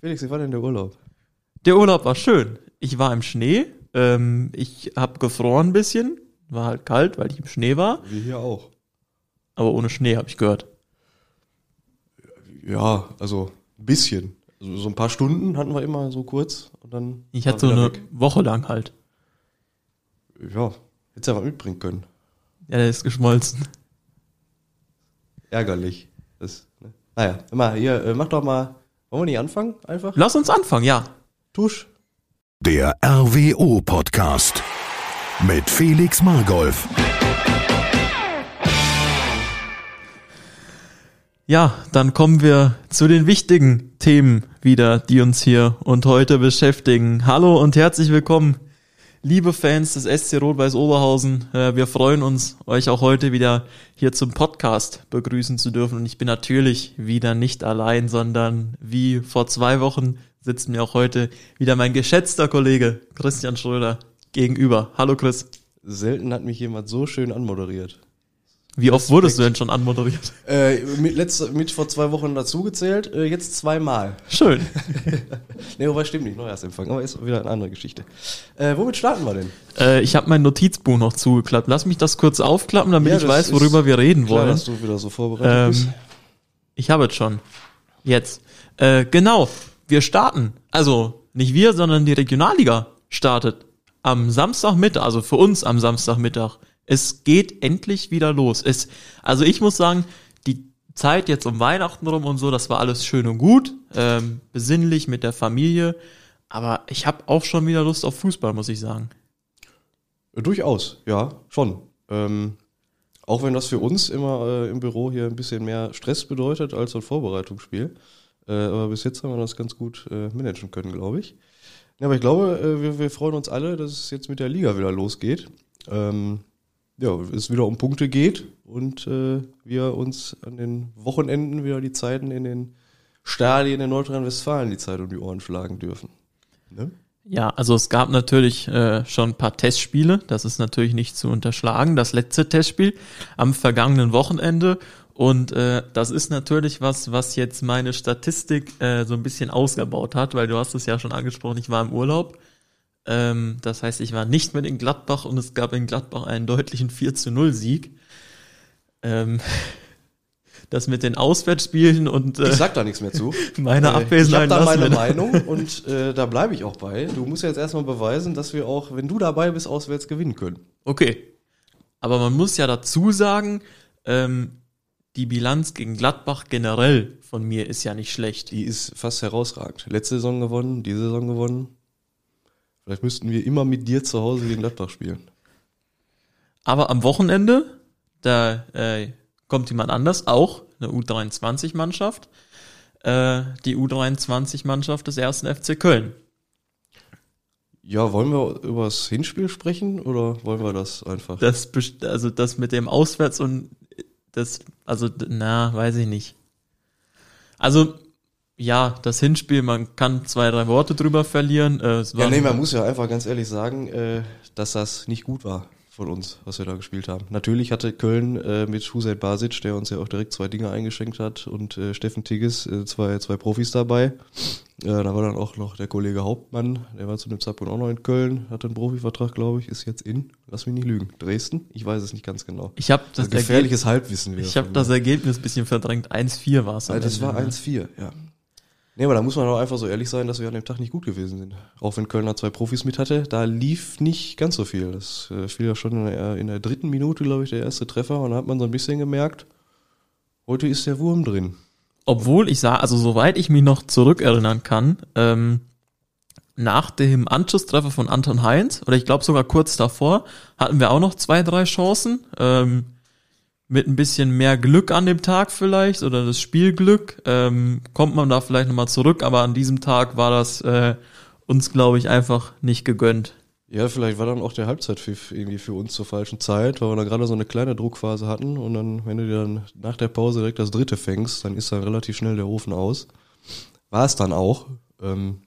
Felix, wie war denn der Urlaub? Der Urlaub war schön. Ich war im Schnee. Ähm, ich habe gefroren ein bisschen. War halt kalt, weil ich im Schnee war. Wie hier auch. Aber ohne Schnee habe ich gehört. Ja, also ein bisschen. Also so ein paar Stunden hatten wir immer so kurz und dann. Ich hatte so eine weg. Woche lang halt. Ja, hättest ja was mitbringen können. Ja, der ist geschmolzen. Ärgerlich. Das, ne? Naja, immer hier, äh, mach doch mal. Wollen wir nicht anfangen? Einfach? Lass uns anfangen, ja. Tusch. Der RWO Podcast mit Felix Margolf. Ja, dann kommen wir zu den wichtigen Themen wieder, die uns hier und heute beschäftigen. Hallo und herzlich willkommen, liebe Fans des SC Rot-Weiß Oberhausen. Äh, Wir freuen uns, euch auch heute wieder hier zum Podcast begrüßen zu dürfen. Und ich bin natürlich wieder nicht allein, sondern wie vor zwei Wochen sitzt mir auch heute wieder mein geschätzter Kollege Christian Schröder gegenüber. Hallo Chris. Selten hat mich jemand so schön anmoderiert. Wie oft wurdest du denn schon anmoderiert? Äh, mit, letzte, mit vor zwei Wochen dazugezählt, äh, jetzt zweimal. Schön. Nee, wobei stimmt nicht, Neujahrsempfang, aber ist wieder eine andere Geschichte. Äh, womit starten wir denn? Äh, ich habe mein Notizbuch noch zugeklappt. Lass mich das kurz aufklappen, damit Ja, ich weiß, worüber wir reden Klar, wollen. dass du wieder so vorbereitet bist. Ähm, ich habe es schon. Jetzt. Äh, genau. Wir starten. Also nicht wir, sondern die Regionalliga startet am Samstagmittag, also für uns am Samstagmittag. Es geht endlich wieder los. Es, also ich muss sagen, die Zeit jetzt um Weihnachten rum und so, das war alles schön und gut, ähm, besinnlich mit der Familie. Aber ich habe auch schon wieder Lust auf Fußball, muss ich sagen. Durchaus, ja, schon. Ähm, auch wenn das für uns immer äh, im Büro hier ein bisschen mehr Stress bedeutet als ein Vorbereitungsspiel. Äh, aber bis jetzt haben wir das ganz gut äh, managen können, glaube ich. Ja, aber ich glaube, äh, wir, wir freuen uns alle, dass es jetzt mit der Liga wieder losgeht. Ähm, ja, es wieder um Punkte geht und äh, wir uns an den Wochenenden wieder die Zeiten in den Stadien in Nordrhein-Westfalen die Zeit um die Ohren schlagen dürfen. Ne? Ja, also es gab natürlich äh, schon ein paar Testspiele, das ist natürlich nicht zu unterschlagen. Das letzte Testspiel am vergangenen Wochenende und äh, das ist natürlich was, was jetzt meine Statistik äh, so ein bisschen ausgebaut hat, weil du hast es ja schon angesprochen, ich war im Urlaub. Ähm, das heißt, ich war nicht mit in Gladbach und es gab in Gladbach einen deutlichen 4 zu 0 Sieg. Ähm, das mit den Auswärtsspielen und äh, Ich sag da nichts mehr zu. meiner Äh, Ich Abwesenheit habe da meine Meinung und äh, da bleibe ich auch bei. Du musst jetzt erstmal beweisen, dass wir auch, wenn du dabei bist, auswärts gewinnen können. Okay. Aber man muss ja dazu sagen, ähm, die Bilanz gegen Gladbach generell von mir ist ja nicht schlecht. Die ist fast herausragend. Letzte Saison gewonnen, diese Saison gewonnen. Vielleicht müssten wir immer mit dir zu Hause gegen Gladbach spielen. Aber am Wochenende, da äh, kommt jemand anders, auch eine U23-Mannschaft, äh, die U23-Mannschaft des ersten FC Köln. Ja, wollen wir über das Hinspiel sprechen oder wollen wir das einfach? Das, also das mit dem Auswärts und das, also na, weiß ich nicht. Also ja, das Hinspiel, man kann zwei, drei Worte drüber verlieren. Äh, es ja, war nee, man muss ja einfach ganz ehrlich sagen, äh, dass das nicht gut war von uns, was wir da gespielt haben. Natürlich hatte Köln äh, mit Hussein Basic, der uns ja auch direkt zwei Dinge eingeschenkt hat, und äh, Steffen Tigges, äh, zwei, zwei Profis dabei. Äh, da war dann auch noch der Kollege Hauptmann, der war zu dem Zeitpunkt auch noch in Köln, hatte einen Profivertrag, glaube ich, ist jetzt in, lass mich nicht lügen, Dresden? Ich weiß es nicht ganz genau. Ich habe das, Also gefährliches Halbwissen wieder. Ich habe das. Ergebnis ein bisschen verdrängt. 1-4 war es. Also das war 1-4, ja. Nee, aber da muss man auch einfach so ehrlich sein, dass wir an dem Tag nicht gut gewesen sind. Auch wenn Kölner zwei Profis mit hatte, da lief nicht ganz so viel. Das äh, fiel ja schon in der, in der dritten Minute, glaube ich, der erste Treffer. Und da hat man so ein bisschen gemerkt, heute ist der Wurm drin. Obwohl ich sah, also soweit ich mich noch zurückerinnern kann, ähm, nach dem Anschlusstreffer von Anton Heinz, oder ich glaube sogar kurz davor, hatten wir auch noch zwei, drei Chancen. Ähm, mit ein bisschen mehr Glück an dem Tag vielleicht oder das Spielglück ähm, kommt man da vielleicht nochmal zurück, aber an diesem Tag war das äh, uns, glaube ich, einfach nicht gegönnt. Ja, vielleicht war dann auch der Halbzeitpfiff irgendwie für uns zur falschen Zeit, weil wir da gerade so eine kleine Druckphase hatten und dann, wenn du dir dann nach der Pause direkt das dritte fängst, dann ist dann relativ schnell der Ofen aus. War es dann auch. Ähm,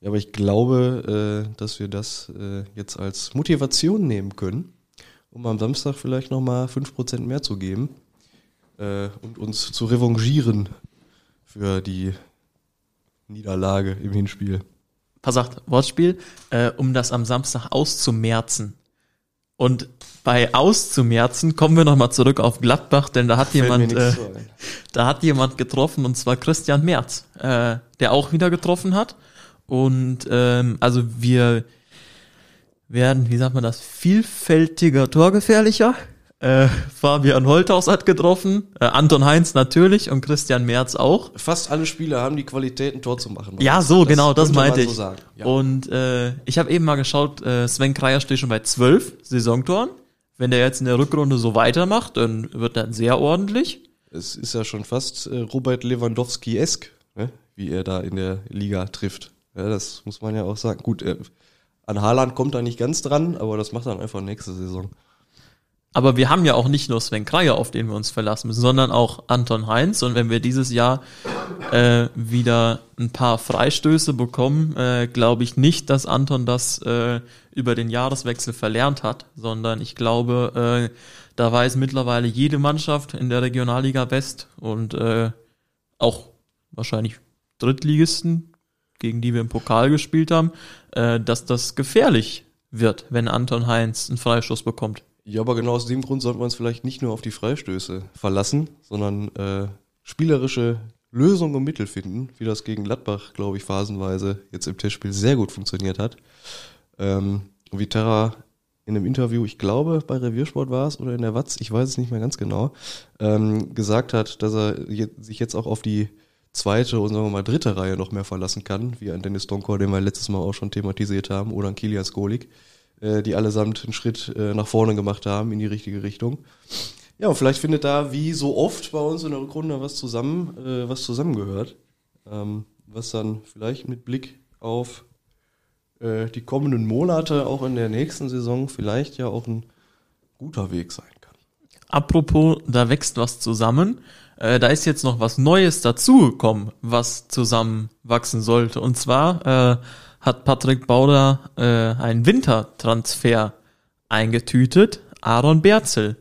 ja, aber ich glaube, äh, dass wir das äh, jetzt als Motivation nehmen können, um am Samstag vielleicht nochmal 5% mehr zu geben äh, und uns zu revanchieren für die Niederlage im Hinspiel. Versagt, Wortspiel, äh, um das am Samstag auszumerzen. Und bei auszumerzen kommen wir nochmal zurück auf Gladbach, denn da hat Fällt jemand, äh, da hat jemand getroffen und zwar Christian Merz, äh, der auch wieder getroffen hat. Und ähm, also wir werden, wie sagt man das, vielfältiger Torgefährlicher. Äh, Fabian Holthaus hat getroffen, äh, Anton Heinz natürlich und Christian Merz auch. Fast alle Spieler haben die Qualität, ein Tor zu machen. Ja, so, genau, das könnte man meinte so ich. sagen. Ja. Und äh, ich habe eben mal geschaut, äh, Sven Kreier steht schon bei zwölf Saisontoren. Wenn der jetzt in der Rückrunde so weitermacht, dann wird er sehr ordentlich. Es ist ja schon fast äh, Robert Lewandowski-esk, ne? wie er da in der Liga trifft. Ja, das muss man ja auch sagen. Gut, äh, an Haaland kommt er nicht ganz dran, aber das macht dann einfach nächste Saison. Aber wir haben ja auch nicht nur Sven Kreier, auf den wir uns verlassen müssen, sondern auch Anton Heinz. Und wenn wir dieses Jahr äh, wieder ein paar Freistöße bekommen, äh, glaube ich nicht, dass Anton das äh, über den Jahreswechsel verlernt hat, sondern ich glaube, äh, da weiß mittlerweile jede Mannschaft in der Regionalliga West und äh, auch wahrscheinlich Drittligisten, gegen die wir im Pokal gespielt haben, äh, dass das gefährlich wird, wenn Anton Heinz einen Freistoß bekommt. Ja, aber genau aus dem Grund sollte man es vielleicht nicht nur auf die Freistöße verlassen, sondern äh, spielerische Lösungen und Mittel finden, wie das gegen Gladbach, glaube ich, phasenweise jetzt im Testspiel sehr gut funktioniert hat. Ähm, wie Terra in einem Interview, ich glaube, bei Reviersport war es oder in der Watz, ich weiß es nicht mehr ganz genau, ähm, gesagt hat, dass er sich jetzt auch auf die zweite und sagen wir mal dritte Reihe noch mehr verlassen kann, wie an Dennis Donkor, den wir letztes Mal auch schon thematisiert haben, oder an Kilian Skolik, äh, die allesamt einen Schritt äh, nach vorne gemacht haben in die richtige Richtung. Ja, und vielleicht findet da wie so oft bei uns in der Rückrunde was zusammen, äh, was zusammengehört, ähm, was dann vielleicht mit Blick auf äh, die kommenden Monate auch in der nächsten Saison vielleicht ja auch ein guter Weg sein kann. Apropos, da wächst was zusammen. Äh, da ist jetzt noch was Neues dazugekommen, was zusammenwachsen sollte. Und zwar äh, hat Patrick Bauder äh, einen Wintertransfer eingetütet. Aaron Berzel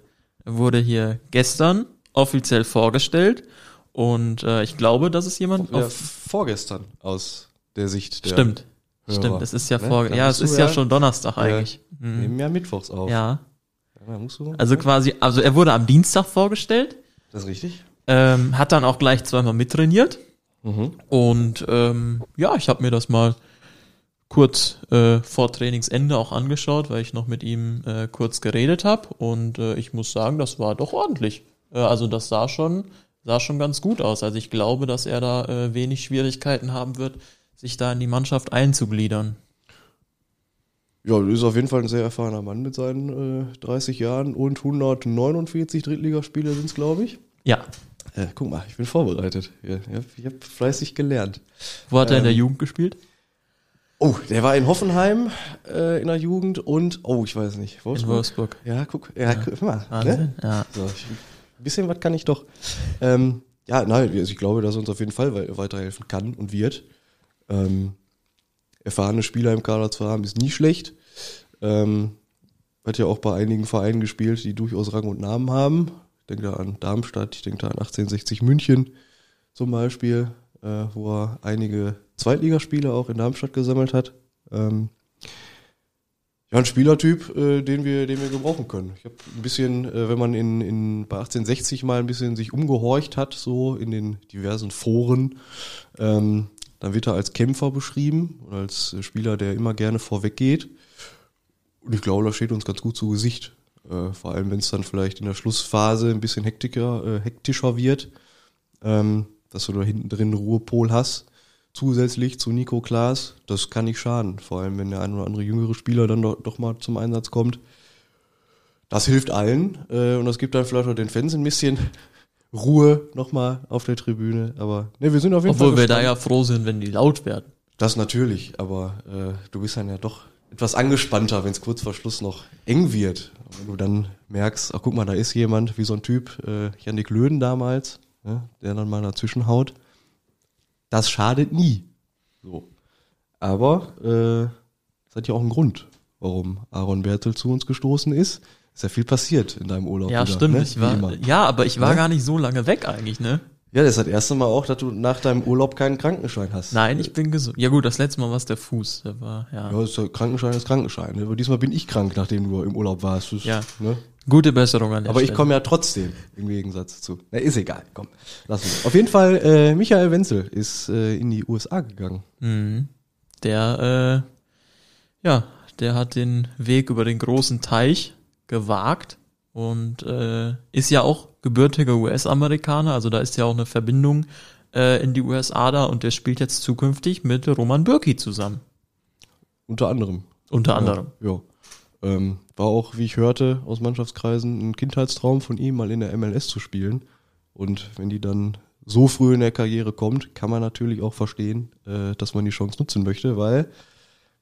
wurde hier gestern offiziell vorgestellt. Und äh, ich glaube, das ist jemand Ja, vorgestern aus der Sicht der Stimmt. Hörer, Stimmt, es ist ja ne? vor, ja, es ist ja ja- schon Donnerstag Ja. eigentlich. Wir Mhm. nehmen ja mittwochs auf. Ja, du, also quasi, also er wurde am Dienstag vorgestellt, das ist richtig. Ähm, hat dann auch gleich zweimal mittrainiert Mhm. und ähm, ja, ich habe mir das mal kurz äh, vor Trainingsende auch angeschaut, weil ich noch mit ihm äh, kurz geredet habe und äh, ich muss sagen, das war doch ordentlich. Äh, also das sah schon, sah schon ganz gut aus. Also ich glaube, dass er da äh, wenig Schwierigkeiten haben wird, sich da in die Mannschaft einzugliedern. Ja, du ist auf jeden Fall ein sehr erfahrener Mann mit seinen äh, 30 Jahren und 149 Drittligaspiele sind es, glaube ich. Ja. Äh, guck mal, ich bin vorbereitet. Ja, ich habe hab fleißig gelernt. Wo hat er in der Ähm, Jugend gespielt? Oh, der war in Hoffenheim äh, in der Jugend und, oh, ich weiß nicht, In Wolfsburg? Wolfsburg. Ja, guck, ja, guck mal. Ne? Ja. So, ich, ein bisschen was kann ich doch. Ähm, ja, nein, also ich glaube, dass er uns auf jeden Fall wei- weiterhelfen kann und wird. Ähm, erfahrene Spieler im Kader zu haben, ist nie schlecht. Ähm, hat ja auch bei einigen Vereinen gespielt, die durchaus Rang und Namen haben. Ich denke da an Darmstadt, ich denke da an 1860 München zum Beispiel, äh, wo er einige Zweitligaspiele auch in Darmstadt gesammelt hat. Ähm, ja, ein Spielertyp, äh, den wir, den wir gebrauchen können. Ich habe ein bisschen, äh, wenn man in, in bei 1860 mal ein bisschen sich umgehorcht hat, so in den diversen Foren, ähm, dann wird er als Kämpfer beschrieben und als Spieler, der immer gerne vorweg geht. Und ich glaube, das steht uns ganz gut zu Gesicht. Äh, vor allem, wenn es dann vielleicht in der Schlussphase ein bisschen hektiker, äh, hektischer wird, ähm, dass du da hinten drin Ruhepol hast. Zusätzlich zu Nico Klaas, das kann nicht schaden. Vor allem, wenn der ein oder andere jüngere Spieler dann doch, doch mal zum Einsatz kommt. Das hilft allen äh, und das gibt dann vielleicht auch den Fans ein bisschen Ruhe nochmal auf der Tribüne. Aber ne, wir sind auf jeden Obwohl Fall wir da ja froh sind, wenn die laut werden. Das natürlich, aber äh, du bist dann ja doch etwas angespannter, wenn es kurz vor Schluss noch eng wird. Wenn du dann merkst, ach guck mal, da ist jemand, wie so ein Typ, äh, Janik Löden damals, ne, der dann mal dazwischen haut. Das schadet nie. So. Aber äh, es hat ja auch einen Grund, warum Aaron Bertel zu uns gestoßen ist. Ist ja viel passiert in deinem Urlaub. Ja, wieder, stimmt. ne? Ich war, ja, aber ich war Ne? gar nicht so lange weg eigentlich, ne? Ja, das ist das erste Mal auch, dass du nach deinem Urlaub keinen Krankenschein hast. Nein, ich bin gesund. Ja gut, das letzte Mal war es der Fuß. Der war, ja. Ja, ist, ja- Krankenschein ist Krankenschein. Aber diesmal bin ich krank, nachdem du im Urlaub warst. Das, Ja. Ne? Gute Besserung an der Aber ich Stelle. komme ja trotzdem im Gegensatz zu. Na, ist egal. Komm, lass mich. Auf jeden Fall, äh, Michael Wenzel ist äh, in die USA gegangen. Mhm. Der, äh, ja, der hat den Weg über den großen Teich gewagt und äh, ist ja auch gebürtiger US-Amerikaner, also da ist ja auch eine Verbindung äh, in die USA da und der spielt jetzt zukünftig mit Roman Bürki zusammen. Unter anderem. Unter anderem. Ja. ja. Ähm, war auch, wie ich hörte, aus Mannschaftskreisen ein Kindheitstraum von ihm, mal in der MLS zu spielen. Und wenn die dann so früh in der Karriere kommt, kann man natürlich auch verstehen, äh, dass man die Chance nutzen möchte, weil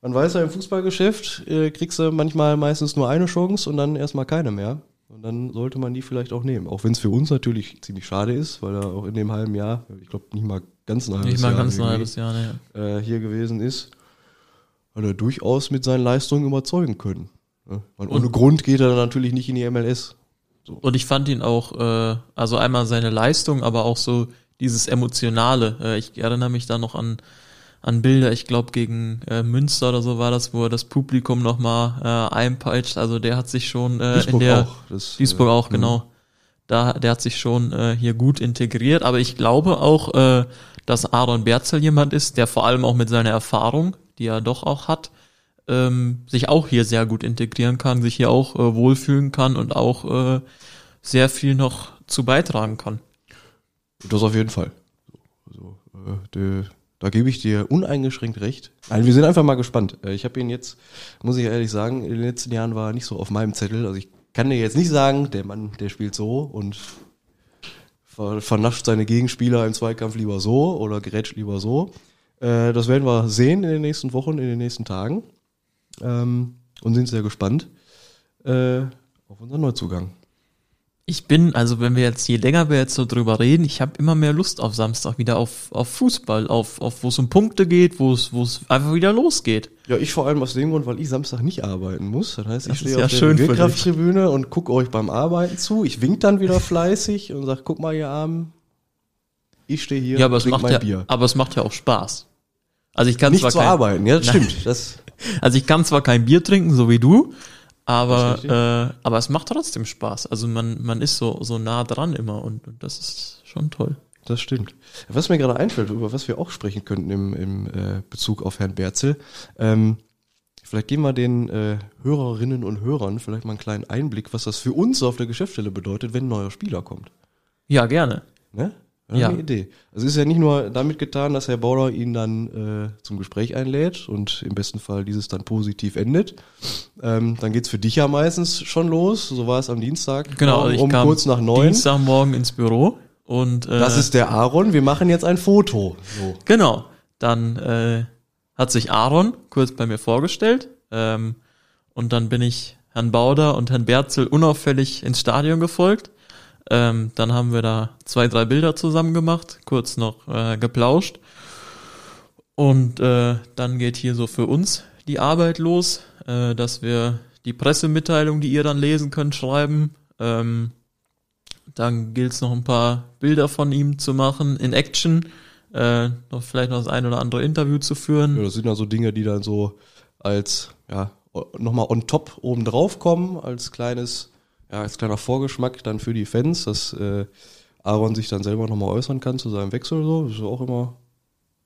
man weiß ja, im Fußballgeschäft äh, kriegst du manchmal meistens nur eine Chance und dann erstmal keine mehr. Und dann sollte man die vielleicht auch nehmen. Auch wenn es für uns natürlich ziemlich schade ist, weil er auch in dem halben Jahr, ich glaube nicht mal ganz ein halbes Nicht mal Jahr ganz ein halbes Jahr, ne. äh, hier gewesen ist, hat er durchaus mit seinen Leistungen überzeugen können. Ne? Weil ohne Grund geht er natürlich nicht in die MLS. Und ich fand ihn auch, äh, also einmal seine Leistung, aber auch so dieses Emotionale. Äh, ich erinnere mich da noch an, an Bilder, ich glaube gegen äh, Münster oder so war das, wo er das Publikum nochmal äh, einpeitscht. Also der hat sich schon äh, in Duisburg der auch. Das, Duisburg äh, auch, genau. Da, der hat sich schon äh, hier gut integriert, aber ich glaube auch, äh, dass Aaron Berzel jemand ist, der vor allem auch mit seiner Erfahrung, die er doch auch hat, ähm, sich auch hier sehr gut integrieren kann, sich hier auch äh, wohlfühlen kann und auch äh, sehr viel noch zu beitragen kann. Das auf jeden Fall. Also, äh, der, da gebe ich dir uneingeschränkt recht. Nein, wir sind einfach mal gespannt. Äh, ich habe ihn jetzt, muss ich ehrlich sagen, in den letzten Jahren war er nicht so auf meinem Zettel. Also ich kann dir jetzt nicht sagen, der Mann, der spielt so und ver vernascht seine Gegenspieler im Zweikampf lieber so oder gerätscht lieber so. Äh, das werden wir sehen in den nächsten Wochen, in den nächsten Tagen. Ähm, und sind sehr gespannt äh, auf unseren Neuzugang. Ich bin, also wenn wir jetzt, je länger wir jetzt so drüber reden, ich habe immer mehr Lust auf Samstag wieder auf, auf Fußball, auf, auf wo es um Punkte geht, wo es, wo es einfach wieder losgeht. Ja, ich vor allem aus dem Grund, weil ich Samstag nicht arbeiten muss. Das heißt, ich Das stehe ja auf der Windkrafttribüne und gucke euch beim Arbeiten zu. Ich wink dann wieder fleißig und sag, guck mal, ihr Armen, ich stehe hier Ja, aber es macht mein ja, Bier. aber es macht ja auch Spaß. Also ich kann Nicht zwar zu kein, arbeiten, ja, das Nein. stimmt. Das, also ich kann zwar kein Bier trinken, so wie du, aber, äh, aber es macht trotzdem Spaß. Also man, man ist so, so nah dran immer und, und das ist schon toll. das stimmt. Was mir gerade einfällt, über was wir auch sprechen könnten im, im äh, Bezug auf Herrn Berzel, ähm, vielleicht geben wir den äh, Hörerinnen und Hörern vielleicht mal einen kleinen Einblick, was das für uns auf der Geschäftsstelle bedeutet, wenn ein neuer Spieler kommt. Ja, gerne. Ne? Ja. Eine Idee. Also es ist ja nicht nur damit getan, dass Herr Bauer ihn dann äh, zum Gespräch einlädt und im besten Fall dieses dann positiv endet. Ähm, dann geht's für dich ja meistens schon los. So war es am Dienstag. Genau, um, ich um kam kurz nach neun. Dienstagmorgen ins Büro und äh, Das ist der Aaron. Wir machen jetzt ein Foto. So. Genau. Dann äh, hat sich Aaron kurz bei mir vorgestellt ähm, und dann bin ich Herrn Bauder und Herrn Berzel unauffällig ins Stadion gefolgt. Ähm, dann haben wir da zwei, drei Bilder zusammen gemacht, kurz noch äh, geplauscht. Und äh, dann geht hier so für uns die Arbeit los, äh, dass wir die Pressemitteilung, die ihr dann lesen könnt, schreiben. Ähm, dann gilt es noch ein paar Bilder von ihm zu machen in Action, äh, noch vielleicht noch das ein oder andere Interview zu führen. Ja, das sind ja so Dinge, die dann so als, ja, nochmal on top oben drauf kommen, als kleines, ja, als kleiner Vorgeschmack dann für die Fans, dass äh, Aaron sich dann selber nochmal äußern kann zu seinem Wechsel so. Das ist auch immer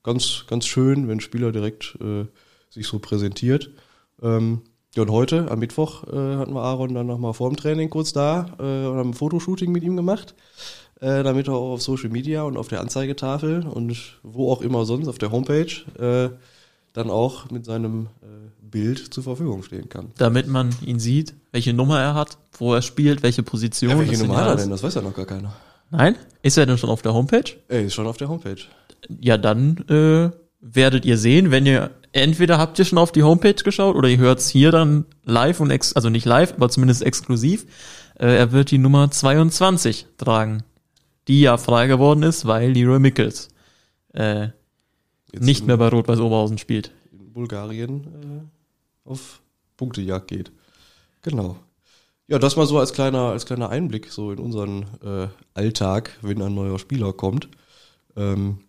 ganz, ganz schön, wenn ein Spieler direkt äh, sich so präsentiert. Ähm, ja, und heute, am Mittwoch, äh, hatten wir Aaron dann nochmal vor dem Training kurz da äh, und haben ein Fotoshooting mit ihm gemacht, äh, damit er auch auf Social Media und auf der Anzeigetafel und wo auch immer sonst auf der Homepage äh, dann auch mit seinem äh, Bild zur Verfügung stehen kann. Damit man ihn sieht, welche Nummer er hat, wo er spielt, welche Position. Ja, welche Nummer hat er denn? Das weiß ja noch gar keiner. Nein? Ist er denn schon auf der Homepage? Ey, ist schon auf der Homepage. Ja, dann äh, werdet ihr sehen, wenn ihr entweder habt ihr schon auf die Homepage geschaut oder ihr hört's hier dann live und ex also nicht live, aber zumindest exklusiv. Äh, er wird die Nummer 22 tragen, die ja frei geworden ist, weil Leroy Mickels äh, Jetzt nicht mehr bei Rot-Weiß Oberhausen spielt. in Bulgarien äh, auf Punktejagd geht. Genau. Ja, das mal so als kleiner, als kleiner Einblick so in unseren äh, Alltag, wenn ein neuer Spieler kommt. Ähm,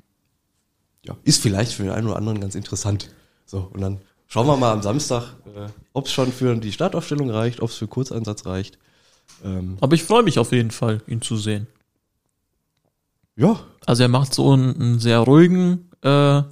ja, ist vielleicht für den einen oder anderen ganz interessant. So, und dann schauen wir mal am Samstag, äh, ob es schon für die Startaufstellung reicht, ob es für Kurzeinsatz reicht. Ähm, Aber ich freue mich auf jeden Fall, ihn zu sehen. ja, Also er macht so einen, einen sehr ruhigen äh,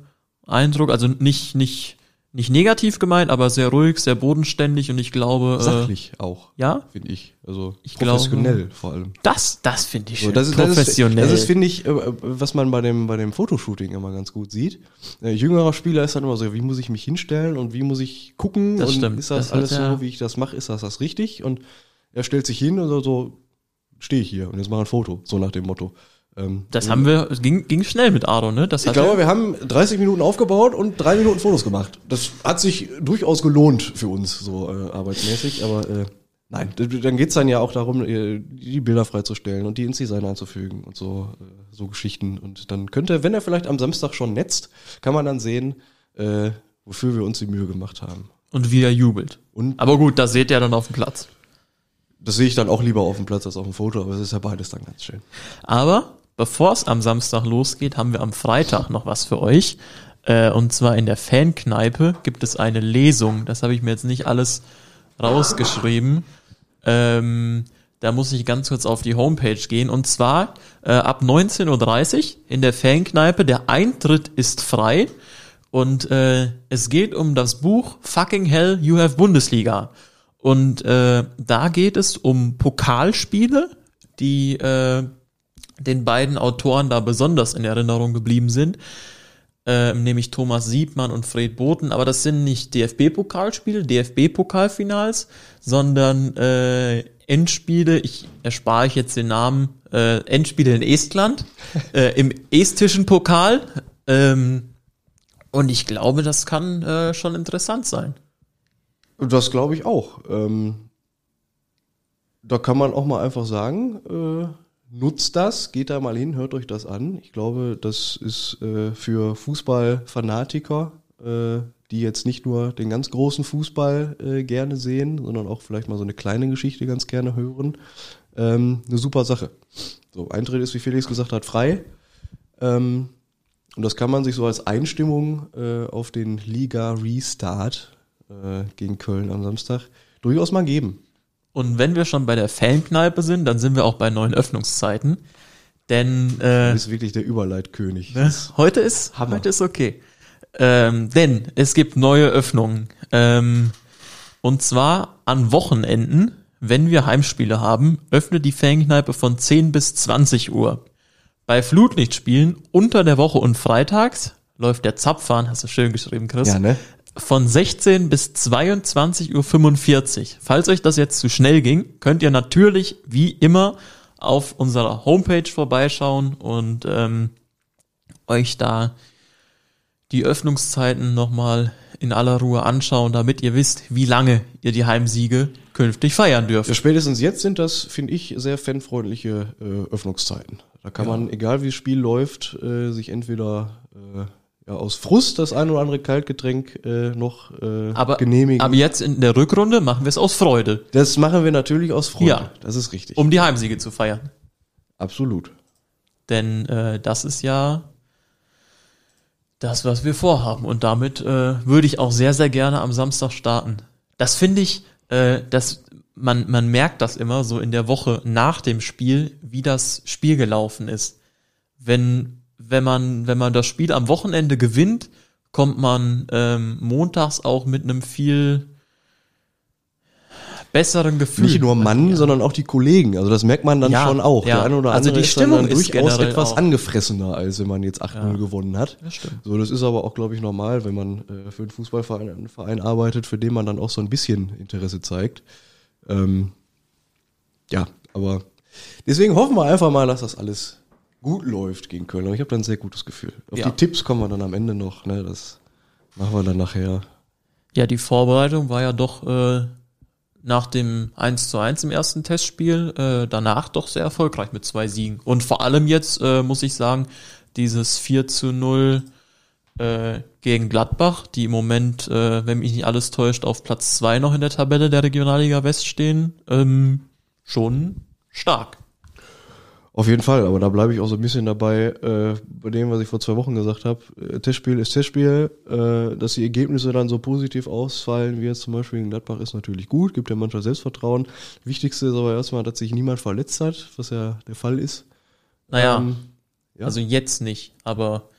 Eindruck, also nicht, nicht, nicht negativ gemeint, aber sehr ruhig, sehr bodenständig und ich glaube, äh, sachlich auch, ja, finde ich. Also Ich professionell vor allem. das, das finde ich So, schön. das ist, das ist, professionell. das ist finde ich, äh, was man bei dem, bei dem Fotoshooting immer ganz gut sieht. Äh, jüngerer Spieler ist dann immer so, wie muss ich mich hinstellen und wie muss ich gucken Das und stimmt. ist das, Das alles so, wie ich das mache, ist das das richtig? Und er stellt sich hin und so, so stehe ich hier und jetzt mach ein Foto, so nach dem Motto. Ähm, das haben wir, es ging, ging schnell mit Aaron, ne? Das ich glaube, wir haben 30 Minuten aufgebaut und drei Minuten Fotos gemacht. Das hat sich durchaus gelohnt für uns, so äh, arbeitsmäßig, aber äh, nein, dann geht's dann ja auch darum, äh, die Bilder freizustellen und die ins Design einzufügen und so, äh, so Geschichten. Und dann könnte, wenn er vielleicht am Samstag schon netzt, kann man dann sehen, äh, wofür wir uns die Mühe gemacht haben. und wie er jubelt. Und Aber gut, das seht ihr dann auf dem Platz. das sehe ich dann auch lieber auf dem Platz als auf dem Foto, aber es ist ja beides dann ganz schön. Aber bevor es am Samstag losgeht, haben wir am Freitag noch was für euch. Äh, und zwar in der Fankneipe gibt es eine Lesung. Das habe ich mir jetzt nicht alles rausgeschrieben. Ähm, da muss ich ganz kurz auf die Homepage gehen. Und zwar äh, ab 19.30 Uhr in der Fankneipe. Der Eintritt ist frei. Und äh, es geht um das Buch Fucking Hell, You Have Bundesliga. Und äh, da geht es um Pokalspiele, die äh, den beiden Autoren da besonders in Erinnerung geblieben sind, äh, nämlich Thomas Siebmann und Fred Boten. Aber das sind nicht DFB-Pokalspiele, DFB-Pokalfinals, sondern äh, Endspiele, ich erspare ich jetzt den Namen, äh, Endspiele in Estland, äh, im estischen Pokal. Ähm, und ich glaube, das kann äh, schon interessant sein. Das glaube ich auch. Ähm, da kann man auch mal einfach sagen, äh, nutzt das, geht da mal hin, hört euch das an. Ich glaube, das ist äh, für Fußballfanatiker, äh, die jetzt nicht nur den ganz großen Fußball äh, gerne sehen, sondern auch vielleicht mal so eine kleine Geschichte ganz gerne hören, ähm, eine super Sache. So, Eintritt ist, wie Felix gesagt hat, frei. Ähm, und das kann man sich so als Einstimmung äh, auf den Liga-Restart äh, gegen Köln am Samstag durchaus mal geben. Und wenn wir schon bei der Fankneipe sind, dann sind wir auch bei neuen Öffnungszeiten. Denn äh, Du bist wirklich der Überleitkönig. Ne? Heute ist, Hammer. heute ist okay. Ähm, denn es gibt neue Öffnungen. Ähm, und zwar an Wochenenden, wenn wir Heimspiele haben, öffnet die Fankneipe von 10 bis 20 Uhr. Bei Flutlichtspielen unter der Woche und freitags läuft der Zapfhahn, hast du schön geschrieben, Chris, Ja, ne? Von 16 bis 22.45 Uhr. Falls euch das jetzt zu schnell ging, könnt ihr natürlich wie immer auf unserer Homepage vorbeischauen und ähm, euch da die Öffnungszeiten nochmal in aller Ruhe anschauen, damit ihr wisst, wie lange ihr die Heimsiege künftig feiern dürft. Ja, spätestens jetzt sind das, finde ich, sehr fanfreundliche äh, Öffnungszeiten. Da kann man, egal wie das Spiel läuft, äh, sich entweder äh, ja, aus Frust das ein oder andere Kaltgetränk äh, noch äh, Aber, genehmigen. aber jetzt in der Rückrunde machen wir es aus Freude, das machen wir natürlich aus Freude. Ja. Das ist richtig. um die Heimsiege zu feiern. Absolut. Denn äh, das ist ja das, was wir vorhaben. Und damit äh, würde ich auch sehr, sehr gerne am Samstag starten. Das finde ich, äh, dass man, man merkt das immer so in der Woche nach dem Spiel, wie das Spiel gelaufen ist. Wenn, wenn man, wenn man das Spiel am Wochenende gewinnt, kommt man ähm, montags auch mit einem viel besseren Gefühl. Nicht nur Mann, sondern auch die Kollegen. Also das merkt man dann Ja, schon auch. ja. Der eine oder Also andere die ist dann, Stimmung dann ist durchaus etwas auch- angefressener, als wenn man jetzt 8-0 gewonnen hat. Das stimmt. So, das ist aber auch, glaube ich, normal, wenn man äh, für einen Fußballverein einen Verein arbeitet, für den man dann auch so ein bisschen Interesse zeigt. Ähm, ja, aber deswegen hoffen wir einfach mal, dass das alles gut läuft gegen Köln. Aber ich habe da ein sehr gutes Gefühl. Auf Ja. die Tipps kommen wir dann am Ende noch. Ne? Das machen wir dann nachher. Ja, die Vorbereitung war ja doch äh, nach dem 1 zu 1 im ersten Testspiel äh, danach doch sehr erfolgreich mit zwei Siegen. Und vor allem jetzt, äh, muss ich sagen, dieses 4 zu 0 äh, gegen Gladbach, die im Moment, äh, wenn mich nicht alles täuscht, auf Platz zwei noch in der Tabelle der Regionalliga West stehen, ähm, schon stark. Auf jeden Fall, aber da bleibe ich auch so ein bisschen dabei, äh, bei dem, was ich vor zwei Wochen gesagt habe. Äh, Testspiel ist Testspiel, äh, dass die Ergebnisse dann so positiv ausfallen, wie jetzt zum Beispiel in Gladbach, ist natürlich gut, gibt ja manchmal Selbstvertrauen. Wichtigste ist aber erstmal, dass sich niemand verletzt hat, was ja der Fall ist. Naja, Ähm, ja. also jetzt nicht, aber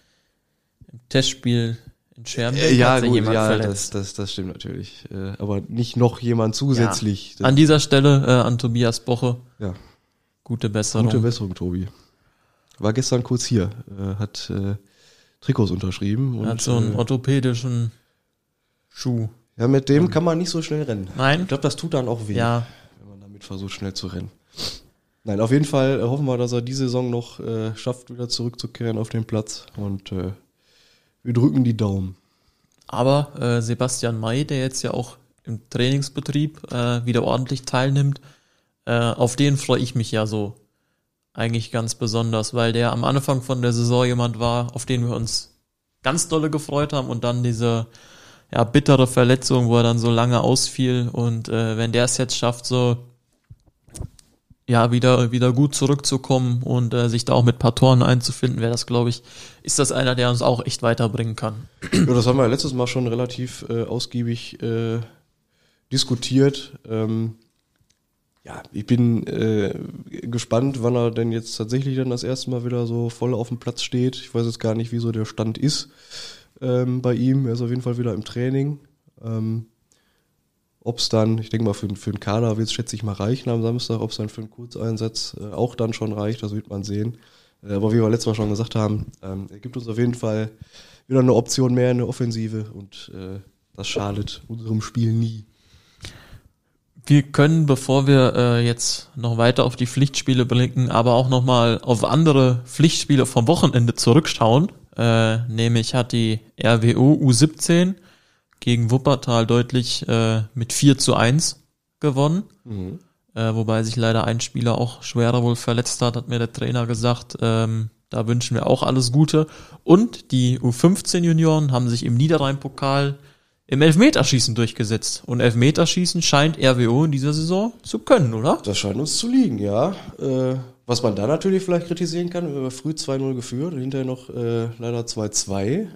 im Testspiel in Schermbeck Äh, ja, hat sich gut, jemand ja, das, verletzt. das, das stimmt natürlich. Äh, aber nicht noch jemand zusätzlich. Das, An dieser Stelle äh, an Tobias Boche, ja, gute Besserung. gute Besserung, Tobi. War gestern kurz hier, äh, hat äh, Trikots unterschrieben. Er hat so einen äh, orthopädischen Schuh. ja, mit dem kann man nicht so schnell rennen. Nein? Ich glaube, das tut dann auch weh. Ja, wenn man damit versucht, schnell zu rennen. Nein, auf jeden Fall äh, hoffen wir, dass er die Saison noch äh, schafft, wieder zurückzukehren auf den Platz. Und äh, wir drücken die Daumen. aber äh, Sebastian May, der jetzt ja auch im Trainingsbetrieb äh, wieder ordentlich teilnimmt, äh, auf den freue ich mich ja so eigentlich ganz besonders, weil der am Anfang von der Saison jemand war, auf den wir uns ganz dolle gefreut haben und dann diese ja, bittere Verletzung, wo er dann so lange ausfiel und äh, wenn der es jetzt schafft, so ja, wieder, wieder gut zurückzukommen und äh, sich da auch mit paar Toren einzufinden, wäre das, glaube ich, ist das einer, der uns auch echt weiterbringen kann. Ja, das haben wir letztes Mal schon relativ äh, ausgiebig äh, diskutiert. Ähm, ja, ich bin äh, gespannt, wann er denn jetzt tatsächlich dann das erste Mal wieder so voll auf dem Platz steht. Ich weiß jetzt gar nicht, wie so der Stand ist ähm, bei ihm. Er ist auf jeden Fall wieder im Training. Ähm, ob es dann, ich denke mal, für, für den Kader wird es, schätze ich mal, reichen am Samstag. Ob es dann für einen Kurzeinsatz äh, auch dann schon reicht, das wird man sehen. Äh, aber wie wir letztes Mal schon gesagt haben, ähm, er gibt uns auf jeden Fall wieder eine Option mehr in der Offensive und äh, das schadet unserem Spiel nie. Wir können, bevor wir äh, jetzt noch weiter auf die Pflichtspiele blicken, aber auch nochmal auf andere Pflichtspiele vom Wochenende zurückschauen. Äh, nämlich hat die RWO U17 gegen Wuppertal deutlich äh, mit 4 zu 1 gewonnen. Äh, wobei sich leider ein Spieler auch schwerer wohl verletzt hat, hat mir der Trainer gesagt. Ähm, da wünschen wir auch alles Gute. Und die U15-Junioren haben sich im Niederrhein-Pokal im Elfmeterschießen durchgesetzt. Und Elfmeterschießen scheint RWO in dieser Saison zu können, oder? Das scheint uns zu liegen, ja. Äh, was man da natürlich vielleicht kritisieren kann, wir haben früh 2-0 geführt und hinterher noch äh, leider 2-2. Äh,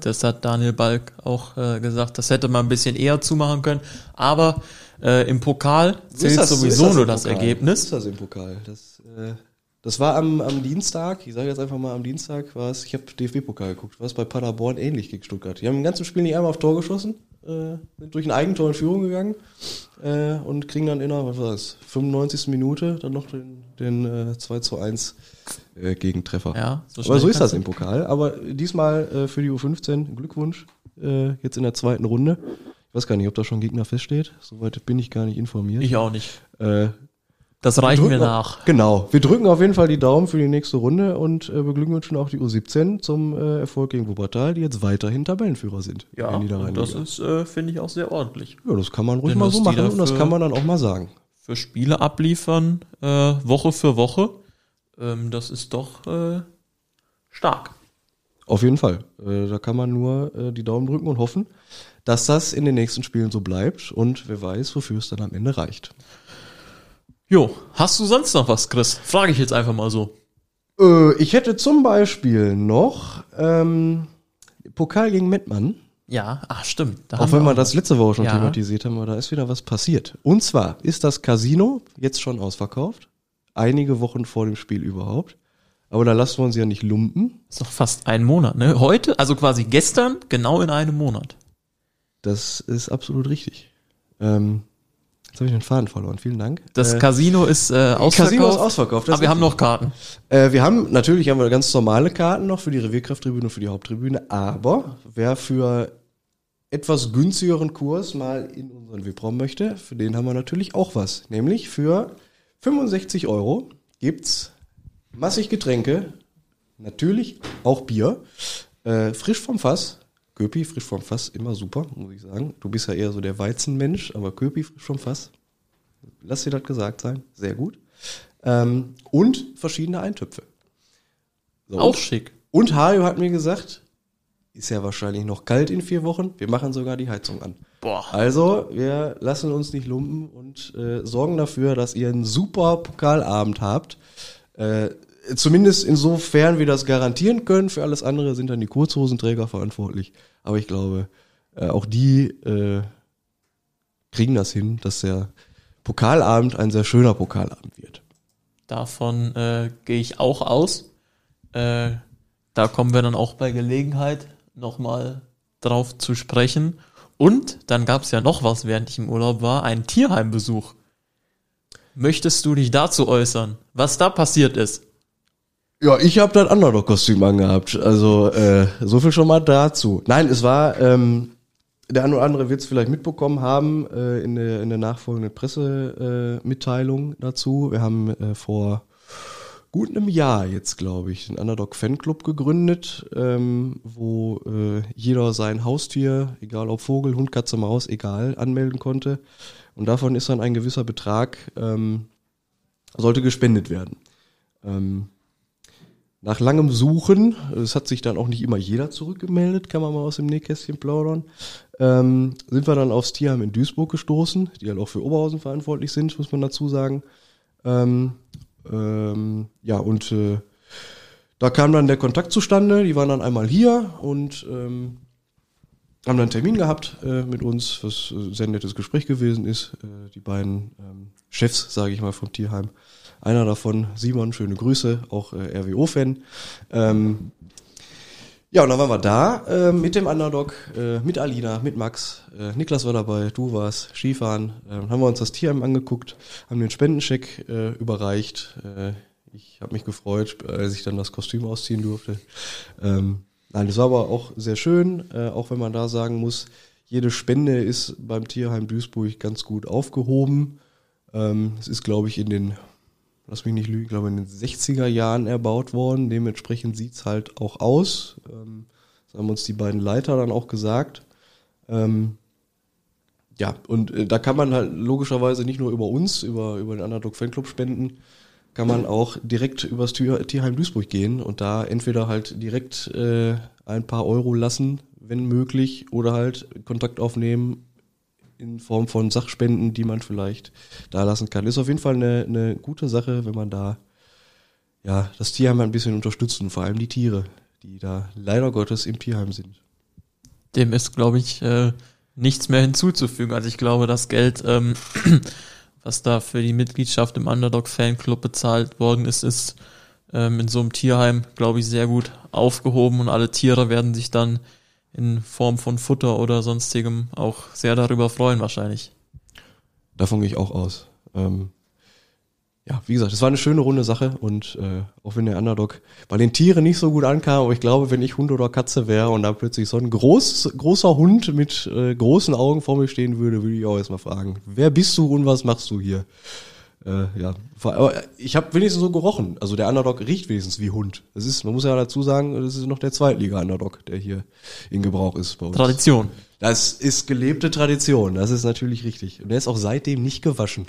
Das hat Daniel Balk auch äh, gesagt. Das hätte man ein bisschen eher zumachen können. Aber äh, im Pokal zählt das- so sowieso das nur das. Ergebnis. Ist das im Pokal. Das, äh, das war am, am Dienstag, ich sage jetzt einfach mal am Dienstag, war es, ich habe DFB-Pokal geguckt, war es bei Paderborn ähnlich gegen Stuttgart. Die haben im ganzen Spiel nicht einmal auf Tor geschossen, äh, sind durch ein Eigentor in Führung gegangen äh, und kriegen dann in der, was war das, 95. Minute dann noch den, den äh, 2 zu 1 äh, Gegentreffer. Ja, so Aber so ist das im Pokal. Aber diesmal äh, für die U15 Glückwunsch, äh, jetzt in der zweiten Runde. Ich weiß gar nicht, ob da schon Gegner feststeht. Soweit bin ich gar nicht informiert. Ich auch nicht. Das reichen wir drücken- nach. Genau. Wir drücken auf jeden Fall die Daumen für die nächste Runde und äh, beglückwünschen auch die U17 zum äh, Erfolg gegen Wuppertal, die jetzt weiterhin Tabellenführer sind. in der und das ist, äh, finde ich, auch sehr ordentlich. ja, das kann man ruhig Denn mal so machen und das kann man dann auch mal sagen. Für Spiele abliefern, äh, Woche für Woche, ähm, das ist doch äh, stark. Auf jeden Fall. Äh, da kann man nur äh, die Daumen drücken und hoffen, dass das in den nächsten Spielen so bleibt und wer weiß, wofür es dann am Ende reicht. Jo, hast du sonst noch was, Chris? Frage ich jetzt einfach mal so. Äh, ich hätte zum Beispiel noch ähm, Pokal gegen Mettmann. Ja, ach stimmt. Da Auch wenn wir wir das letzte Woche schon Ja. thematisiert haben, aber da ist wieder was passiert. Und zwar ist das Casino jetzt schon ausverkauft. Einige Wochen vor dem Spiel überhaupt. Aber da lassen wir uns ja nicht lumpen. ist doch fast ein Monat, ne? Heute, also quasi gestern, genau in einem Monat. Das ist absolut richtig. Ähm, jetzt habe ich den Faden verloren. Vielen Dank. Das Äh, Casino ist äh, ausverkauft. Casino ist ausverkauft. aber wir haben noch Karten. Äh, wir haben, natürlich haben wir ganz normale Karten noch für die Revierkrafttribüne und für die Haupttribüne, aber wer für etwas günstigeren Kurs mal in unseren VIP-Raum möchte, für den haben wir natürlich auch was. Nämlich für 65 Euro gibt's massig Getränke, natürlich auch Bier, äh, frisch vom Fass. Köpi, frisch vom Fass, immer super, muss ich sagen. Du bist ja eher so der Weizenmensch, aber Köpi, frisch vom Fass. Lass dir das gesagt sein. Sehr gut. Ähm, und verschiedene Eintöpfe. So, Auch und, schick. und Hajo hat mir gesagt, ist ja wahrscheinlich noch kalt in vier Wochen. Wir machen sogar die Heizung an. Boah. Also, wir lassen uns nicht lumpen und äh, sorgen dafür, dass ihr einen super Pokalabend habt. Äh, zumindest insofern wir das garantieren können. Für alles andere sind dann die Kurzhosenträger verantwortlich. Aber ich glaube, äh, auch die äh, kriegen das hin, dass der Pokalabend ein sehr schöner Pokalabend wird. Davon äh, gehe ich auch aus. Äh, da kommen wir dann auch bei Gelegenheit nochmal drauf zu sprechen. Und dann gab es ja noch was, während ich im Urlaub war, einen Tierheimbesuch. Möchtest du dich dazu äußern, was da passiert ist? Ja, ich habe das Underdog-Kostüm angehabt. Also äh, so viel schon mal dazu. Nein, es war, ähm, der eine oder andere wird es vielleicht mitbekommen haben äh, in, der, in der nachfolgenden Pressemitteilung äh, dazu. Wir haben äh, vor gut einem Jahr jetzt, glaube ich, den Underdog Fanclub gegründet, ähm, wo äh, jeder sein Haustier, egal ob Vogel, Hund, Katze, Maus, egal, anmelden konnte. Und davon ist dann ein gewisser Betrag, ähm, sollte gespendet werden. Ähm, nach langem Suchen, es hat sich dann auch nicht immer jeder zurückgemeldet, kann man mal aus dem Nähkästchen plaudern, ähm, sind wir dann aufs Tierheim in Duisburg gestoßen, die halt auch für Oberhausen verantwortlich sind, muss man dazu sagen. Ähm, ähm, ja, und äh, da kam dann der Kontakt zustande, die waren dann einmal hier und ähm, haben dann einen Termin gehabt äh, mit uns, was ein sehr nettes Gespräch gewesen ist. Äh, die beiden ähm, Chefs, sage ich mal, vom Tierheim. Einer davon, Simon, schöne Grüße, auch äh, RWO-Fan. Ähm, ja, und dann waren wir da äh, mit dem Underdog, äh, mit Alina, mit Max. Äh, Niklas war dabei, du warst Skifahren. Äh, haben wir uns das Tierheim angeguckt, haben den Spendencheck äh, überreicht. Äh, ich habe mich gefreut, als ich dann das Kostüm ausziehen durfte. Ähm, nein, das war aber auch sehr schön, äh, auch wenn man da sagen muss, jede Spende ist beim Tierheim Duisburg ganz gut aufgehoben. Ähm, es ist, glaube ich, in den lass mich nicht lügen, glaube in den 60er Jahren erbaut worden. Dementsprechend sieht's halt auch aus. Ähm, das haben uns die beiden Leiter dann auch gesagt. Ähm, ja, und äh, da kann man halt logischerweise nicht nur über uns, über, über den Underdog Fanclub spenden, kann man auch direkt übers Tier, Tierheim Duisburg gehen und da entweder halt direkt äh, ein paar Euro lassen, wenn möglich, oder halt Kontakt aufnehmen in Form von Sachspenden, die man vielleicht da lassen kann. Ist auf jeden Fall eine, eine gute Sache, wenn man da ja das Tierheim ein bisschen unterstützen, vor allem die Tiere, die da leider Gottes im Tierheim sind. Dem ist, glaube ich, äh, nichts mehr hinzuzufügen. Also ich glaube, das Geld, ähm, was da für die Mitgliedschaft im Underdog Fanclub bezahlt worden ist, ist ähm, in so einem Tierheim, glaube ich, sehr gut aufgehoben und alle Tiere werden sich dann in Form von Futter oder sonstigem auch sehr darüber freuen wahrscheinlich. Davon gehe ich auch aus. Ähm, ja, wie gesagt, es war eine schöne runde Sache und äh, auch wenn der Underdog bei den Tieren nicht so gut ankam, aber ich glaube, wenn ich Hund oder Katze wäre und da plötzlich so ein groß, großer Hund mit äh, großen Augen vor mir stehen würde, würde ich auch erstmal fragen, wer bist du und was machst du hier? Äh, ja, aber ich habe wenigstens so gerochen. Also der Underdog riecht wenigstens wie Hund. Das ist, man muss ja dazu sagen, das ist noch der Zweitliga-Underdog, der hier in Gebrauch ist bei uns. Tradition. Das ist gelebte Tradition, das ist natürlich richtig. Und der ist auch seitdem nicht gewaschen.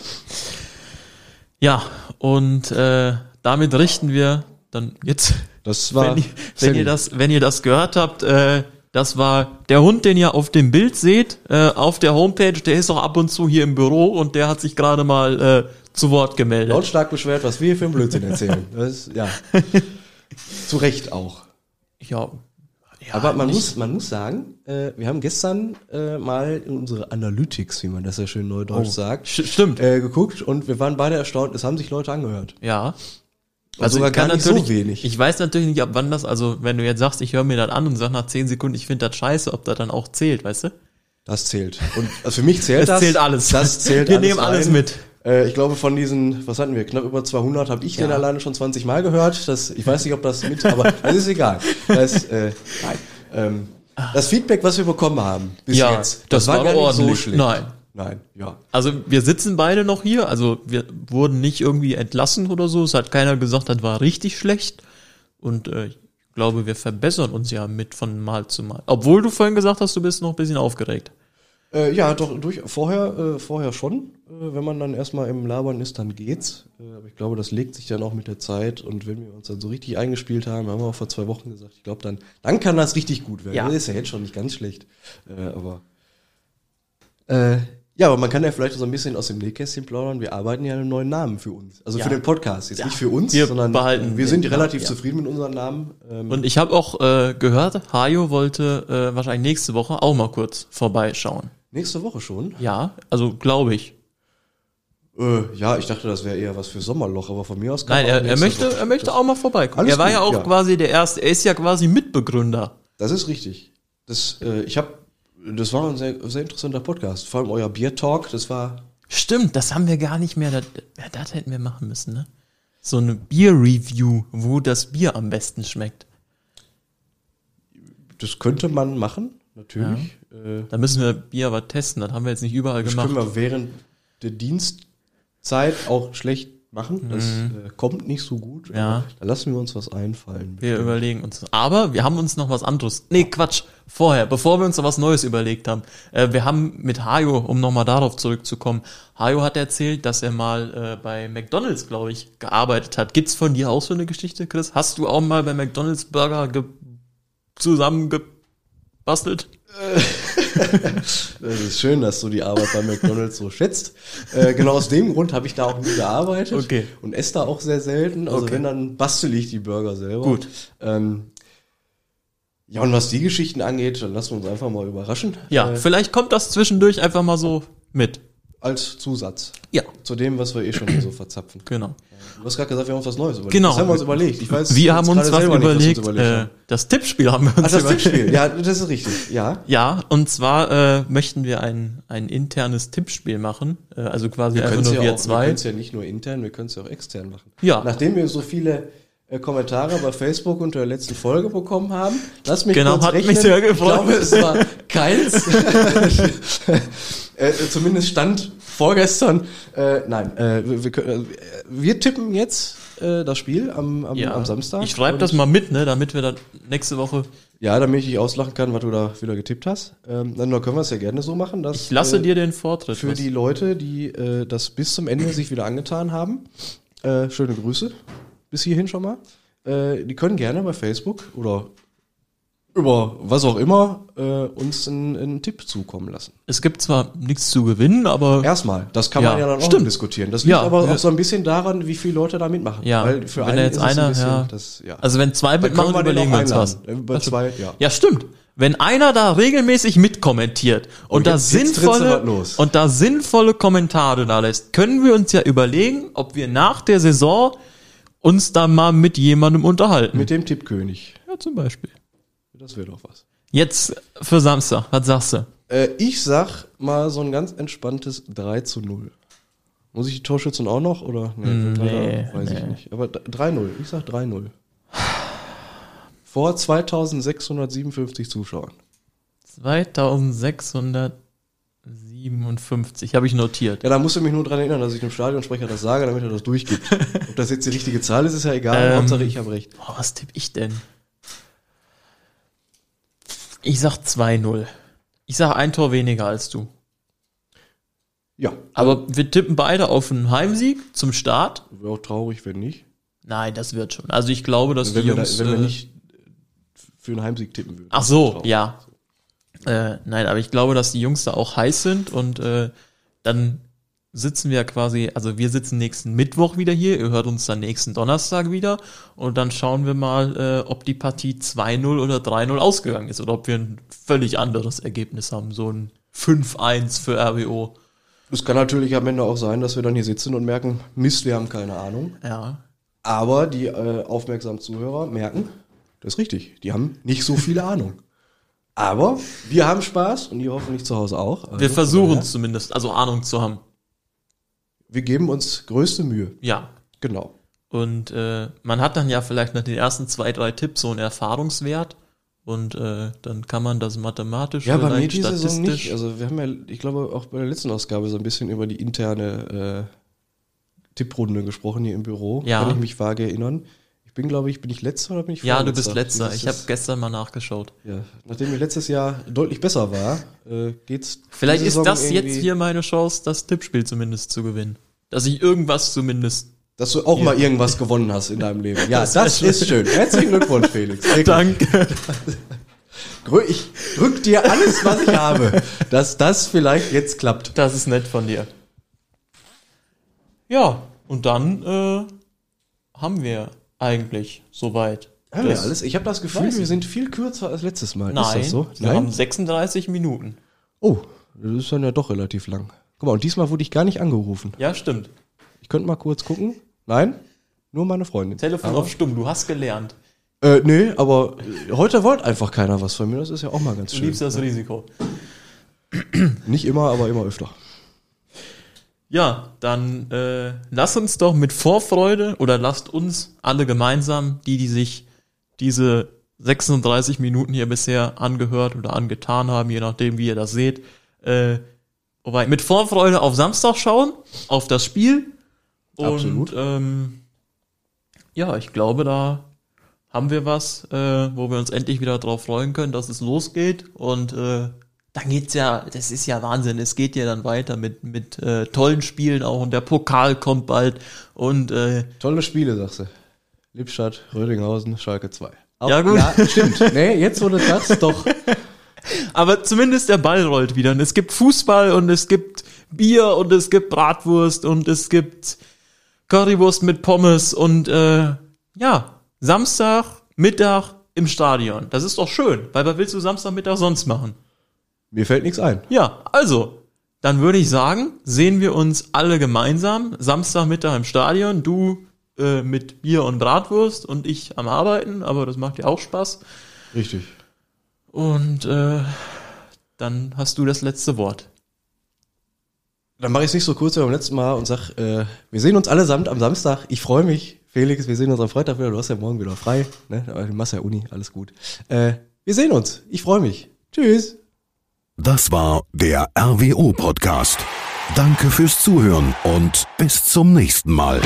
ja, und äh, damit richten wir dann jetzt, das war wenn, ihr, wenn ihr das, wenn ihr das gehört habt, äh, das war der Hund, den ihr auf dem Bild seht, äh, auf der Homepage. Der ist auch ab und zu hier im Büro und der hat sich gerade mal äh, zu Wort gemeldet. Lautstark beschwert, was wir hier für einen Blödsinn erzählen. Das ist, ja. zu Recht auch. Ja. ja Aber man muss, man muss sagen, äh, wir haben gestern äh, mal in unsere Analytics, wie man das ja schön neudeutsch Oh, sagt, stimmt. äh, geguckt und wir waren beide erstaunt. Es haben sich Leute angehört. Ja. Also sogar ich kann gar nicht so natürlich- wenig. Ich weiß natürlich nicht, ab wann das, also wenn du jetzt sagst, ich höre mir das an und sag nach 10 Sekunden, ich finde das scheiße, ob das dann auch zählt, weißt du? Das zählt. Und also für mich zählt Es das. zählt alles. Das zählt Wir alles nehmen alles rein. mit. Äh, ich glaube, von diesen, was hatten wir, knapp über 200 habe ich Ja. den alleine schon 20 Mal gehört. Das, ich weiß nicht, ob das mit, aber das ist egal. Das, äh, nein. Ähm, das Feedback, was wir bekommen haben bis Ja, jetzt, das war gar nicht so schlecht. Nein. Nein, ja. Also wir sitzen beide noch hier, also wir wurden nicht irgendwie entlassen oder so, es hat keiner gesagt, das war richtig schlecht und äh, ich glaube, wir verbessern uns ja mit von Mal zu Mal. Obwohl du vorhin gesagt hast, du bist noch ein bisschen aufgeregt. Äh, ja, doch, durch, vorher, äh, vorher schon. Äh, wenn man dann erstmal im Labern ist, dann geht's. Äh, aber ich glaube, das legt sich dann auch mit der Zeit. Und wenn wir uns dann so richtig eingespielt haben, haben wir auch vor zwei Wochen gesagt, ich glaube, dann, dann kann das richtig gut werden. Ja. Das ist ja jetzt schon nicht ganz schlecht. Äh, aber äh, ja, aber man kann ja vielleicht so ein bisschen aus dem Nähkästchen plaudern. Wir arbeiten ja an einem neuen Namen für uns. Also Ja. für den Podcast. Jetzt Ja. nicht für uns, Wir sondern behalten äh, wir den sind Namen, relativ ja. zufrieden mit unserem Namen. Ähm, Und ich habe auch äh, gehört, Hajo wollte äh, wahrscheinlich nächste Woche auch mal kurz vorbeischauen. nächste Woche schon. Ja, also glaube ich. Äh, ja, ich dachte, das wäre eher was für Sommerloch, aber von mir aus kann Nein, er, er möchte, Woche. er möchte auch mal vorbeikommen. Alles er war gut, ja auch quasi der erste, er ist ja quasi Mitbegründer. Das ist richtig. Das, äh, ich habe, das war ein sehr, sehr interessanter Podcast. Vor allem euer Bier Talk, das war Stimmt, das haben wir gar nicht mehr. Das, ja, das hätten wir machen müssen, ne? So eine Bier-Review, wo das Bier am besten schmeckt. Das könnte man machen, natürlich. Äh, Da müssen wir Bier aber testen, das haben wir jetzt nicht überall das gemacht. können wir während der Dienstzeit auch schlecht machen. Das äh, kommt nicht so gut. Mhm. Ja. Da lassen wir uns was einfallen. Wir überlegen uns. Aber wir haben uns noch was anderes. Nee, Quatsch. Vorher, bevor wir uns noch was Neues überlegt haben. Äh, wir haben mit Hajo, um nochmal darauf zurückzukommen, Hajo hat erzählt, dass er mal äh, bei McDonalds, glaube ich, gearbeitet hat. Gibt's von dir auch so eine Geschichte, Chris? Hast du auch mal bei McDonalds Burger ge zusammengebastelt? Das ist schön, dass du die Arbeit bei McDonalds so schätzt. Äh, genau aus dem Grund habe ich da auch nie gearbeitet Okay. und esse da auch sehr selten. Also Okay. wenn, dann bastel ich die Burger selber. Gut. Ähm, ja, und was die Geschichten angeht, dann lassen wir uns einfach mal überraschen. Ja, Äh, vielleicht kommt das zwischendurch einfach mal so mit. Als Zusatz Ja, zu dem, was wir eh schon so verzapfen. genau. Du hast gerade gesagt, wir haben uns was Neues überlegt. Genau. Das haben wir uns überlegt. Ich weiß Wir haben uns was selber nicht, überlegt. wir uns überlegt äh, das Tippspiel haben wir uns Ach, das überlegt. Tippspiel. Ja, das ist richtig. Ja. Ja, und zwar äh, möchten wir ein, ein internes Tippspiel machen. Äh, also quasi einfach können's nur ja wir auch, Wir zwei. können es ja nicht nur intern, wir können es ja auch extern machen. Ja. Nachdem wir so viele Kommentare bei Facebook unter der letzten Folge bekommen haben, lass mich Genau, hat mich rechnen. sehr gefreut. Ich glaube, es war keins. äh, zumindest stand vorgestern. Äh, nein, äh, wir, wir, äh, wir tippen jetzt äh, das Spiel am, am, ja. am Samstag. Ich schreibe das mal mit, ne, damit wir dann nächste Woche. Ja, damit ich dich auslachen kann, was du da wieder getippt hast. Ähm, dann können wir es ja gerne so machen, dass Ich lasse äh, dir den Vortritt. für was- die Leute, die äh, das bis zum Ende sich wieder angetan haben, äh, schöne Grüße bis hierhin schon mal. Äh, die können gerne bei Facebook oder über was auch immer äh, uns einen, einen Tipp zukommen lassen. es gibt zwar nichts zu gewinnen, aber Erstmal, das kann Ja, man ja dann auch stimmt. diskutieren. Das liegt Ja, aber ja. auch so ein bisschen daran, wie viele Leute da mitmachen. Ja, Weil für wenn einen jetzt es ein einer, bisschen, ja. das, ja. also wenn zwei mitmachen, überlegen wir uns was. Äh, Bei zwei, ja. Ja, stimmt. Wenn einer da regelmäßig mitkommentiert und, Und da jetzt- jetzt sinnvolle los. und da sinnvolle Kommentare da lässt, können wir uns ja überlegen, ob wir nach der Saison uns da mal mit jemandem unterhalten. Mit dem Tippkönig. ja, zum Beispiel. Das wäre doch was. Jetzt für Samstag, was sagst du? Äh, ich sag mal so ein ganz entspanntes 3 zu 0. Muss ich die Torschützen auch noch? Oder? Nee, Nee, weiß ich nee. nicht. Aber d- 3-0. Ich sag 3-0. Vor 2657 Zuschauern. 2657 habe ich notiert. Ja, da musst du mich nur dran erinnern, dass ich dem Stadionsprecher das sage, damit er das durchgibt. Ob das jetzt die richtige Zahl ist, ist ja egal. Ähm, Hauptsache ich habe recht. Boah, was tippe ich denn? Ich sag 2-0. Ich sag ein Tor weniger als du. Ja. Aber wir tippen beide auf einen Heimsieg zum Start. Wäre auch traurig, wenn nicht. Nein, das wird schon. Also ich glaube, dass Wenn, die wir, da, Jungs. wenn wir äh, nicht für einen Heimsieg tippen würden. Ach so, ja. Äh, nein, aber ich glaube, dass die Jungs da auch heiß sind und äh, dann sitzen wir quasi, also wir sitzen nächsten Mittwoch wieder hier, ihr hört uns dann nächsten Donnerstag wieder und dann schauen wir mal, äh, ob die Partie 2-0 oder 3-0 ausgegangen ist oder ob wir ein völlig anderes Ergebnis haben, so ein 5-1 für RWO. Es kann natürlich am Ende auch sein, dass wir dann hier sitzen und merken, Mist, wir haben keine Ahnung. Ja. Aber die äh, aufmerksamen Zuhörer merken, das ist richtig, die haben nicht so viele Ahnung. Aber wir haben Spaß und ihr hoffentlich zu Hause auch. Also, Wir versuchen es zumindest, also Ahnung zu haben. Wir geben uns größte Mühe. Ja. Genau. Und äh, man hat dann ja vielleicht nach den ersten zwei, drei Tipps so einen Erfahrungswert. Und äh, dann kann man das mathematisch, Ja, bei mir vielleicht diese Saison nicht. Also wir haben ja, ich glaube, auch bei der letzten Ausgabe so ein bisschen über die interne äh, Tipprunde gesprochen hier im Büro. Ja. Kann ich mich vage erinnern. Ich bin, glaube ich, bin ich letzter oder bin ich Ja, du bist letzter. Ich habe gestern mal nachgeschaut. ja, nachdem ich letztes Jahr deutlich besser war, äh, geht's. Vielleicht ist das jetzt hier meine Chance, das Tippspiel zumindest zu gewinnen. Dass ich irgendwas zumindest. Dass du auch mal irgendwas gewonnen hast in deinem Leben. Ja, Das das, ist schön. Herzlichen Glückwunsch, Felix. Wirklich. Danke. Ich drück dir alles, was ich habe, dass das vielleicht jetzt klappt. Das ist nett von dir. Ja, und dann äh, haben wir eigentlich soweit. Haben wir alles? Ich habe das Gefühl, wir sind viel kürzer als letztes Mal. Nein, ist das so? wir haben 36 Minuten. Oh, das ist dann ja doch relativ lang. Guck mal, und diesmal wurde ich gar nicht angerufen. Ja, stimmt. Ich könnte mal kurz gucken. Nein, nur meine Freundin. Telefon aber, auf stumm, du hast gelernt. Äh, nee, aber äh, heute wollte einfach keiner was von mir. Das ist ja auch mal ganz Du schön. liebst das Risiko. Nicht immer, aber immer öfter. Ja, dann äh, lass uns doch mit Vorfreude oder lasst uns alle gemeinsam, die, die sich diese 36 Minuten hier bisher angehört oder angetan haben, je nachdem, wie ihr das seht, äh, wobei, mit Vorfreude auf Samstag schauen, auf das Spiel. Und, Absolut. Ähm, ja, ich glaube, da haben wir was, äh, wo wir uns endlich wieder drauf freuen können, dass es losgeht. Und äh, dann geht's ja, das ist ja Wahnsinn. Es geht ja dann weiter mit mit äh, tollen Spielen auch und der Pokal kommt bald und äh, Tolle Spiele, sagst du. Lippstadt, Rödinghausen, Schalke 2. Auch- Ja, gut. Ja, stimmt. nee, jetzt wurde das doch. aber zumindest der Ball rollt wieder. Und es gibt Fußball und es gibt Bier und es gibt Bratwurst und es gibt Currywurst mit Pommes und äh, ja, Samstag, Mittag im Stadion. Das ist doch schön, weil was willst du Samstagmittag sonst machen? Mir fällt nichts ein. Ja, also, dann würde ich sagen, sehen wir uns alle gemeinsam Samstagmittag im Stadion. Du äh, mit Bier und Bratwurst und ich am Arbeiten, aber das macht ja auch Spaß. Richtig. Und äh, dann hast du das letzte Wort. Dann mache ich es nicht so kurz wie beim letzten Mal und sag, äh, wir sehen uns allesamt am Samstag. Ich freue mich, Felix, wir sehen uns am Freitag wieder. Du hast ja morgen wieder frei. Ne? Aber du machst ja Uni, alles gut. Äh, wir sehen uns. Ich freue mich. Tschüss. Das war der RWO Podcast. Danke fürs Zuhören und bis zum nächsten Mal.